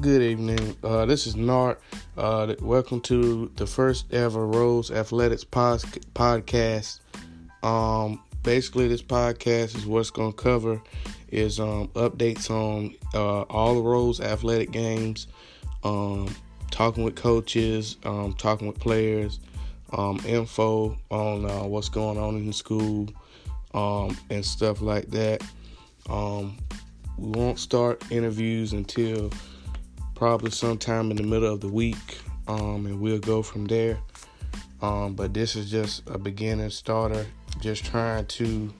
Good evening. Uh, this is Nart. Uh, welcome to the first ever Rose Athletics pos- podcast. Um, basically, this podcast is what's going to cover is um, updates on uh, all the Rose athletic games, um, talking with coaches, um, talking with players, um, info on uh, what's going on in the school, um, and stuff like that. We won't start interviews until probably sometime in the middle of the week, um, and we'll go from there. Um, but this is just a beginning starter, just trying to,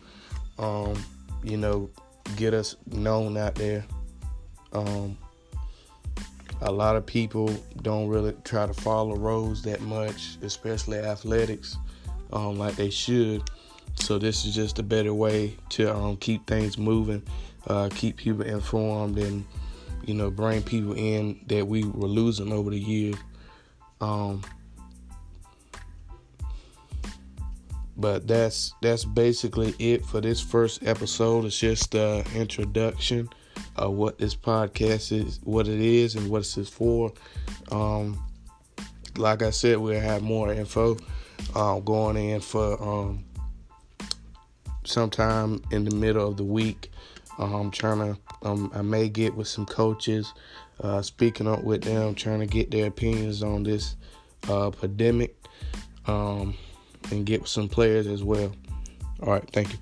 um, you know, get us known out there. Um, a lot of people don't really try to follow Rose that much, especially athletics, um, like they should. So this is just a better way to um, keep things moving, uh, keep people informed, and you know bring people in that we were losing over the years. Um, but that's that's basically it for this first episode. It's just an introduction of what this podcast is, what it is, and what it's for. Um, like I said, we'll have more info uh, going in for um, sometime in the middle of the week. I'm trying to, um, I may get with some coaches, uh, speaking up with them, trying to get their opinions on this uh, pandemic, um, and get with some players as well. All right, thank you.